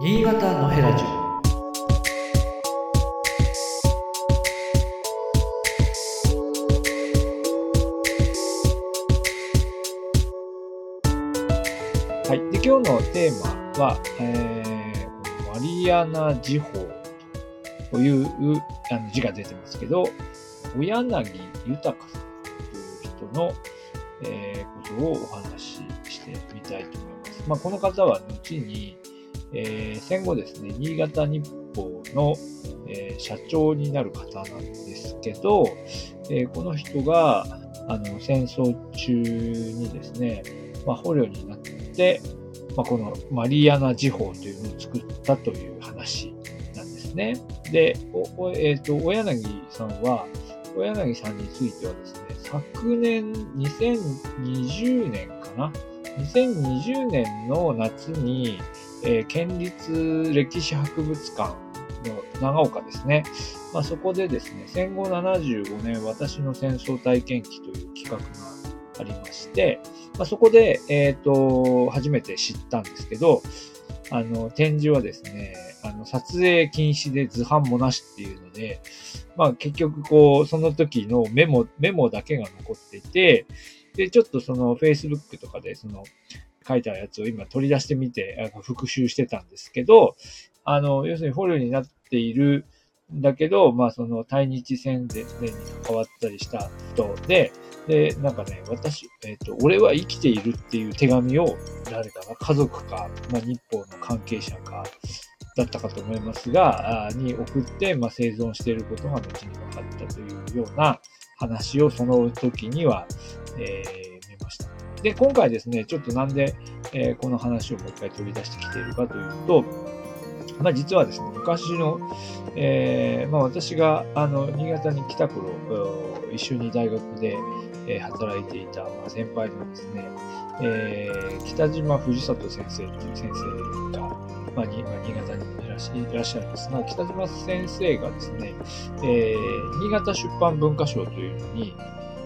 新潟のヘラジオはい。で、今日のテーマは、えー、マリアナ時報というあの字が出てますけど、小柳豊さんという人の、えー、ことをお話ししてみたいと思います。まあ、この方は後に、えー、戦後ですね、新潟日報の、えー、社長になる方なんですけど、えー、この人があの戦争中にですね、まあ、捕虜になって、まあ、このマリアナ時報というのを作ったという話なんですね。で、おえっ、ー、と、小柳さんは、小柳さんについてはですね、昨年2020年かな？2020年の夏に、えー、県立歴史博物館の長岡ですね。まあ、そこでですね、戦後75年私の戦争体験記という企画がありまして、まあ、そこで、えっ、ー、と、初めて知ったんですけど、あの、展示はですね、あの、撮影禁止で図版もなしっていうので、まあ結局こう、その時のメモ、メモだけが残っていて、で、ちょっとその Facebook とかでその書いたやつを今取り出してみて、復習してたんですけど、あの、要するに捕虜になっているんだけど、まあその対日戦前に関わったりした人で、で、なんかね、私、えっ、ー、と、俺は生きているっていう手紙を誰かな、家族か、まあ日報の関係者か、だったかと思いますが、に送って、まあ、生存していることが後に分かったというような話をその時には、えー、見ました。で、今回ですね、ちょっとなんで、えー、この話をもう一回取り出してきているかというと、まあ、実はですね、昔の、えー、まあ、私があの新潟に来た頃、一緒に大学で、え働いていた、まあ、先輩のですね、えー、北島藤里先生という先生が、まあ、新潟にいらっしゃるんです。が、北島先生がですね、え、新潟出版文化賞というのに、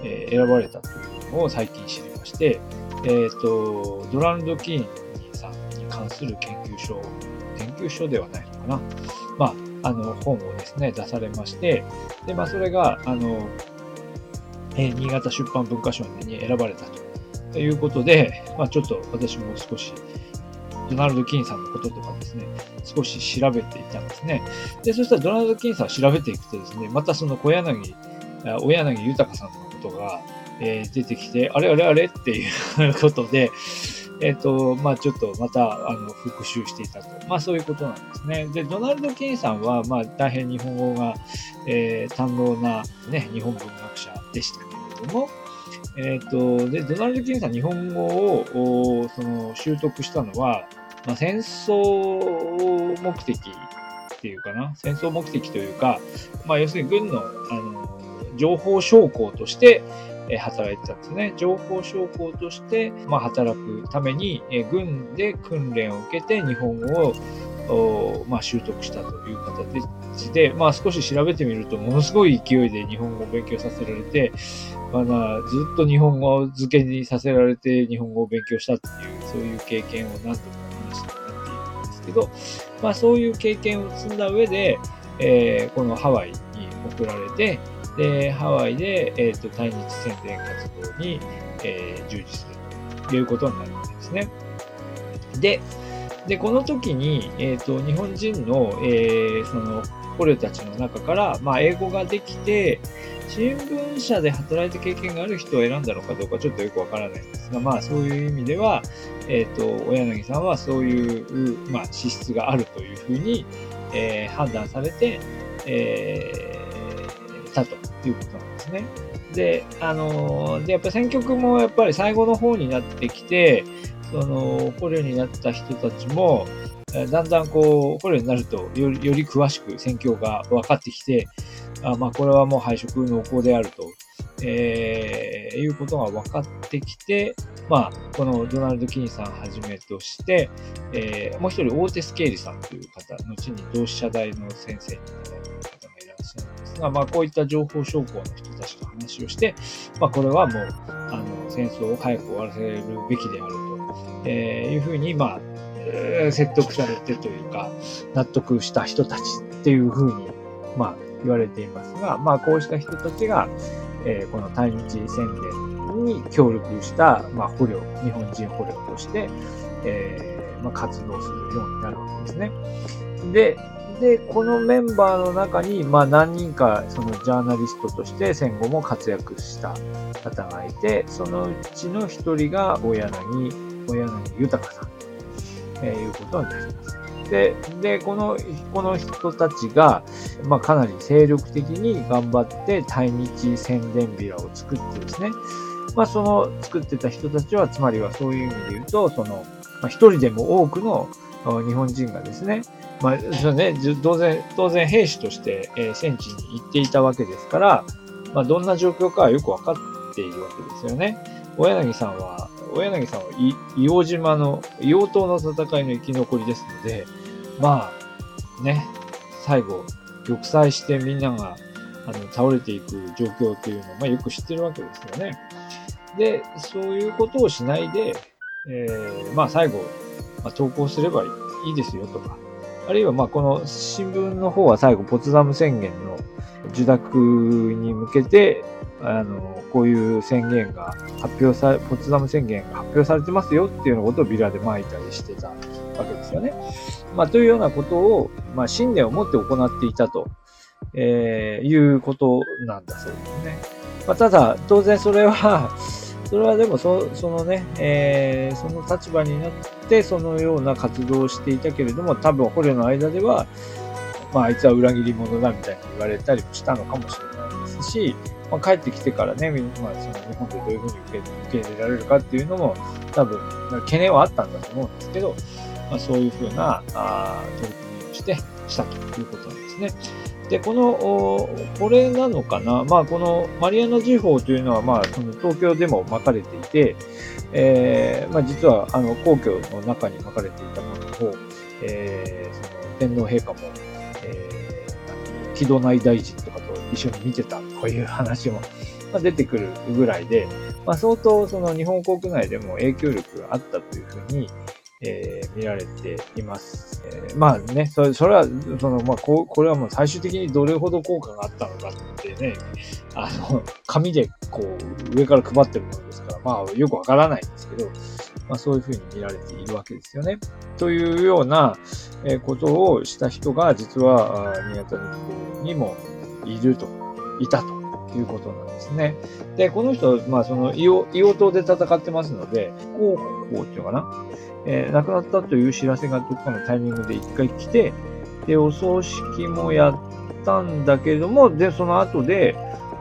え、選ばれたというのを最近知りまして、えーと、ドランド・キーンさんに関する研究所、研究所ではないのかな、まあ、あの本をですね、出されまして、でまあ、それがあの、え、新潟出版文化賞に選ばれたということで、まあ、ちょっと私も少しドナルド・キーンさんのこととかですね、少し調べていたんですね。で、そしたらドナルド・キーンさんを調べていくとですね、またその小柳、小柳豊さんのことが、えー、出てきて、あれあれあれ？っていうことで、えっ、ー、と、まあちょっとまた、あの、復習していたと。まあそういうことなんですね。で、ドナルド・キンさんは、まあ大変日本語が、えー、堪能なね、日本文学者でしたけれども、えっ、ー、と、で、ドナルド・キンさん日本語を、その、習得したのは、まあ、戦争目的っていうかな、戦争目的というか、まあ、要するに軍の、あの、情報将校として、働いてたんですね。情報将校として、まあ、働くために、え軍で訓練を受けて日本語を、まあ、習得したという形で、まあ、少し調べてみると、ものすごい勢いで日本語を勉強させられて、まあ、ずっと日本語漬けにさせられて日本語を勉強したっていう、そういう経験を何度もけど、まあそういう経験を積んだ上で、えー、このハワイに送られて、で、ハワイで、え、ー、と、対日宣伝活動に、えー、従事するということになるわけですね。で、で、この時に、え、ー、と、日本人の、えー、その、捕虜たちの中から、まあ、英語ができて、新聞社で働いた経験がある人を選んだのかどうかちょっとよくわからないんですが、まあそういう意味では、えっ、ー、と、小柳さんはそういう、まあ、資質があるというふうに、えー、判断されて、えー、たということなんですね。で、あので、やっぱ選曲もやっぱり最後の方になってきて、その、捕虜になった人たちも、だんだんこう、捕虜になるとより、より詳しく戦況が分かってきて、あまあ、これはもう配色濃厚であると、えー、いうことが分かってきて、まあ、このドナルド・キーンさんはじめとして、えー、もう一人、オーテス・ケイリさんという方、後に同志社大の先生になられが、まあ、こういった情報将校の人たちと話をして、まあ、これはもう、あの、戦争を早く終わらせるべきであると、えー、いうふうに、まあ、説得されてというか、納得した人たちっていうふうに、まあ、言われていますが、まあ、こうした人たちが、えー、この対日宣言に協力した、まあ、捕虜、日本人捕虜として、えー、まあ、活動するようになるわけですね。で、で、このメンバーの中に、まあ何人かそのジャーナリストとして戦後も活躍した方がいて、そのうちの一人が大柳、大柳豊さんということになります。で、で、この、この人たちが、まあかなり精力的に頑張って対日宣伝ビラを作ってですね、まあその作ってた人たちは、つまりはそういう意味で言うと、その、まあ一人でも多くの日本人がですね、まあ、そね、当然、当然兵士として、えー、戦地に行っていたわけですから、まあ、どんな状況かはよくわかっているわけですよね。小柳さんは、小柳さんは硫黄島の、硫黄島の戦いの生き残りですので、まあ、ね、最後、玉砕してみんながあの倒れていく状況というのを、まあ、よく知ってるわけですよね。で、そういうことをしないで、えー、まあ最後、まあ、投稿すればいいですよとか、あるいはまあこの新聞の方は最後ポツダム宣言の受諾に向けて、あの、こういう宣言が発表され、ポツダム宣言が発表されてますよっていうようなことをビラで撒いたりしてたわけですよね。まあというようなことを、まあ信念を持って行っていたと、えー、いうことなんだそうですね。まあただ、当然それは、それはでもそ、そのね、えー、その立場になって、そのような活動をしていたけれども、多分捕虜の間では、まあ、あいつは裏切り者だみたいに言われたりもしたのかもしれないですし、まあ、帰ってきてからね、まあ、その日本でどういうふうに受け入れられるかっていうのも、多分、懸念はあったんだと思うんですけど、まあ、そういうふうなあ取り組みをしてしたということなんですね。で、この、これなのかな？まあ、このマリアナ時報というのは、まあ、その東京でも巻かれていて、えー、まあ、実は、あの、皇居の中に巻かれていたものを、えー、その天皇陛下も、えー、木戸内大臣とかと一緒に見てたという話も、まあ、出てくるぐらいで、まあ、相当その日本国内でも影響力があったというふうに、えー、見られています。えー、まあね、それそれは、その、まあこ、これはもう最終的にどれほど効果があったのかってね、あの、紙でこう、上から配ってるものですから、まあ、よくわからないんですけど、まあ、そういうふうに見られているわけですよね。というようなえことをした人が、実は、新潟日報にもいると、いたということなんですね。で、この人、まあ、その、硫黄島で戦ってますので、広報っていうかな、えー、亡くなったという知らせがどっかのタイミングで一回来て、で、お葬式もやったんだけれども、で、その後で、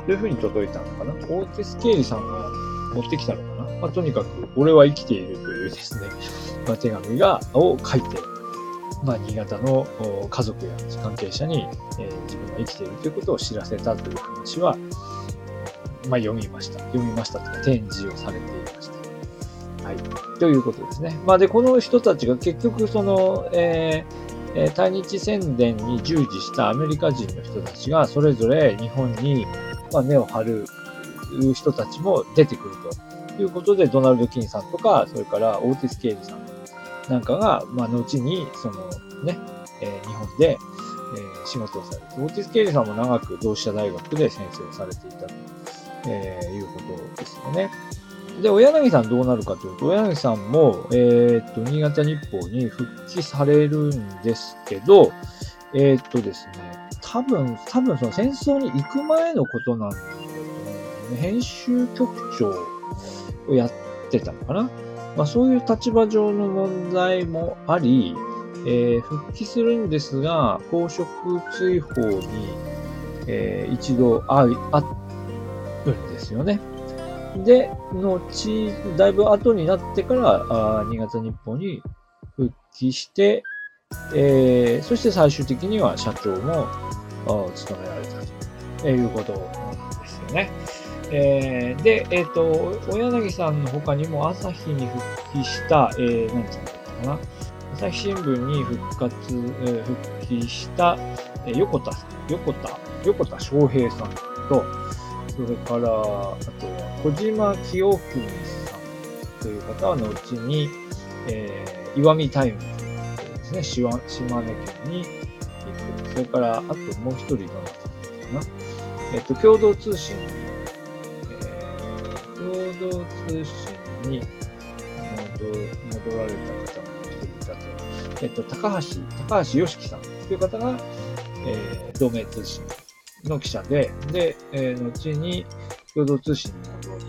どういうふうに届いたのかな？オーティス・ケイリさんが持ってきたのかな？まあ、とにかく、俺は生きているというですね、まあ、手紙が、を書いて、まあ、新潟の家族や関係者に、えー、自分が生きているということを知らせたという話は、まあ、読みました。読みましたとか展示をされていました。はい。ということですね。まあ、で、この人たちが結局、その、えー、対日宣伝に従事したアメリカ人の人たちが、それぞれ日本に、ま、根を張る人たちも出てくるということで、ドナルド・キンさんとか、それからオーティス・ケイリさんなんかが、ま、後に、そのね、え、日本で、え、仕事をされて、オーティス・ケイリさんも長く同志社大学で先生をされていたと、え、いうことですよね。で、小柳さんどうなるかというと、小柳さんも、えっ、と、新潟日報に復帰されるんですけど、えっ、とですね、多分、多分その戦争に行く前のことなんだと思うんですね。編集局長をやってたのかなまあ、そういう立場上の問題もあり、えー、復帰するんですが、公職追放に、えー、一度ああるんですよね。で、後、だいぶ後になってから、あ新潟日報に復帰して、えー、そして最終的には社長も務められたということなんですよね。えー、で、えっ、ー、と、小柳さんの他にも朝日に復帰した、えー、何つったかな。朝日新聞に復活、えー、復帰した、え、横田さん、横田、横田翔平さんと、それから、あとは小島清文さんという方は後に、えー、石見タイムズですね、島根県に行く。それから、あともう一人どなたかな。えっと、共同通信に、えー、共同通信に戻られた方も一人いたと。えっと、高橋、高橋良樹さんという方が、えー、同盟通信の記者で、で、えー、後に共同通信に戻っ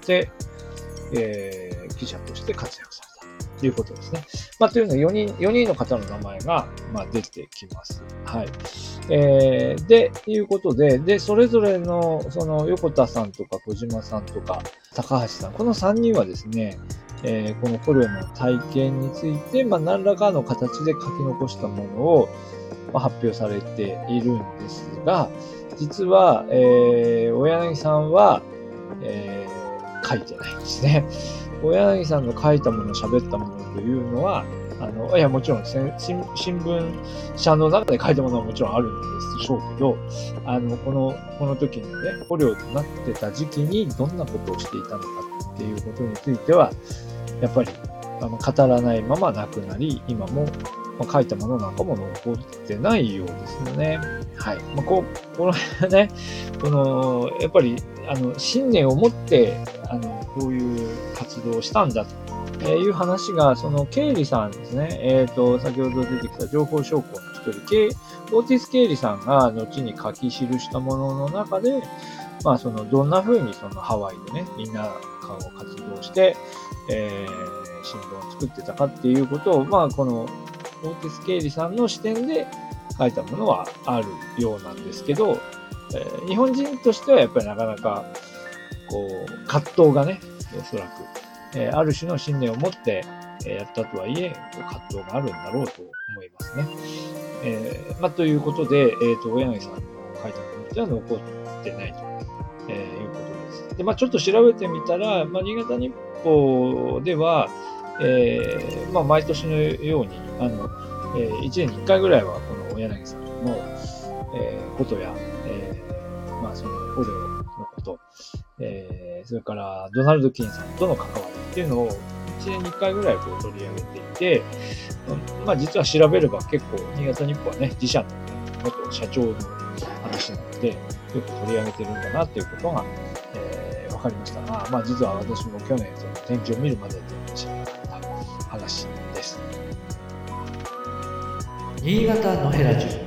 て、えー、記者として活躍されたということですね。まあ、というのは4人、4人の方の名前が、まあ、出てきます。はい。えー、で、いうことで、で、それぞれの、その、横田さんとか小島さんとか、高橋さん、この3人はですね、えー、この捕虜の体験について、まあ、何らかの形で書き残したものを、まあ、発表されているんですが、実は、えー、小柳さんは、えー、書いてないんですね。小柳さんの書いたもの、喋ったものというのは、あの、いや、もちろん新聞社の中で書いたものはもちろんあるんでしょうけど、あの、この、この時にね、捕虜となってた時期にどんなことをしていたのかっていうことについては、やっぱり、あの、語らないまま亡くなり、今もまあ、書いたものなんかも残ってないようですよね。はい。まあ、こう、この辺ね、この、やっぱり、あの、信念を持って、あの、こういう活動をしたんだという話が、その、ケイリさんですね。えっ、ー、と、先ほど出てきた情報証拠の一人、ケイ、オーティス・ケイリさんが後に書き記したものの中で、まあ、その、どんな風にそのハワイでね、みんな顔を活動して、えー、新聞を作ってたかっていうことを、まあ、このオーテス・ケイリさんの視点で書いたものはあるようなんですけど、えー、日本人としてはやっぱりなかなか、こう、葛藤がね、おそらく、えー、ある種の信念を持ってやったとはいえ、葛藤があるんだろうと思いますね。えー、まあ、ということで、えっ、ー、と、小柳さんの書いたものっては残ってないと、えいうことです。で、まあ、ちょっと調べてみたら、まあ、新潟日報では、えー、まあ、毎年のように、あの、えー、1年に1回ぐらいは、この柳さんの、えー、ことや、えー、まあ、その、捕虜のこと、えー、それから、ドナルド・キンさんとの関わりっていうのを、1年に1回ぐらいこう取り上げていて、まあ、実は調べれば結構、新潟日報はね、自社の元社長の話なので、よく取り上げてるんだなっていうことが、えー、わかりました。が、まあ、実は私も去年、その展示を見るまで知新潟のヘラジオ。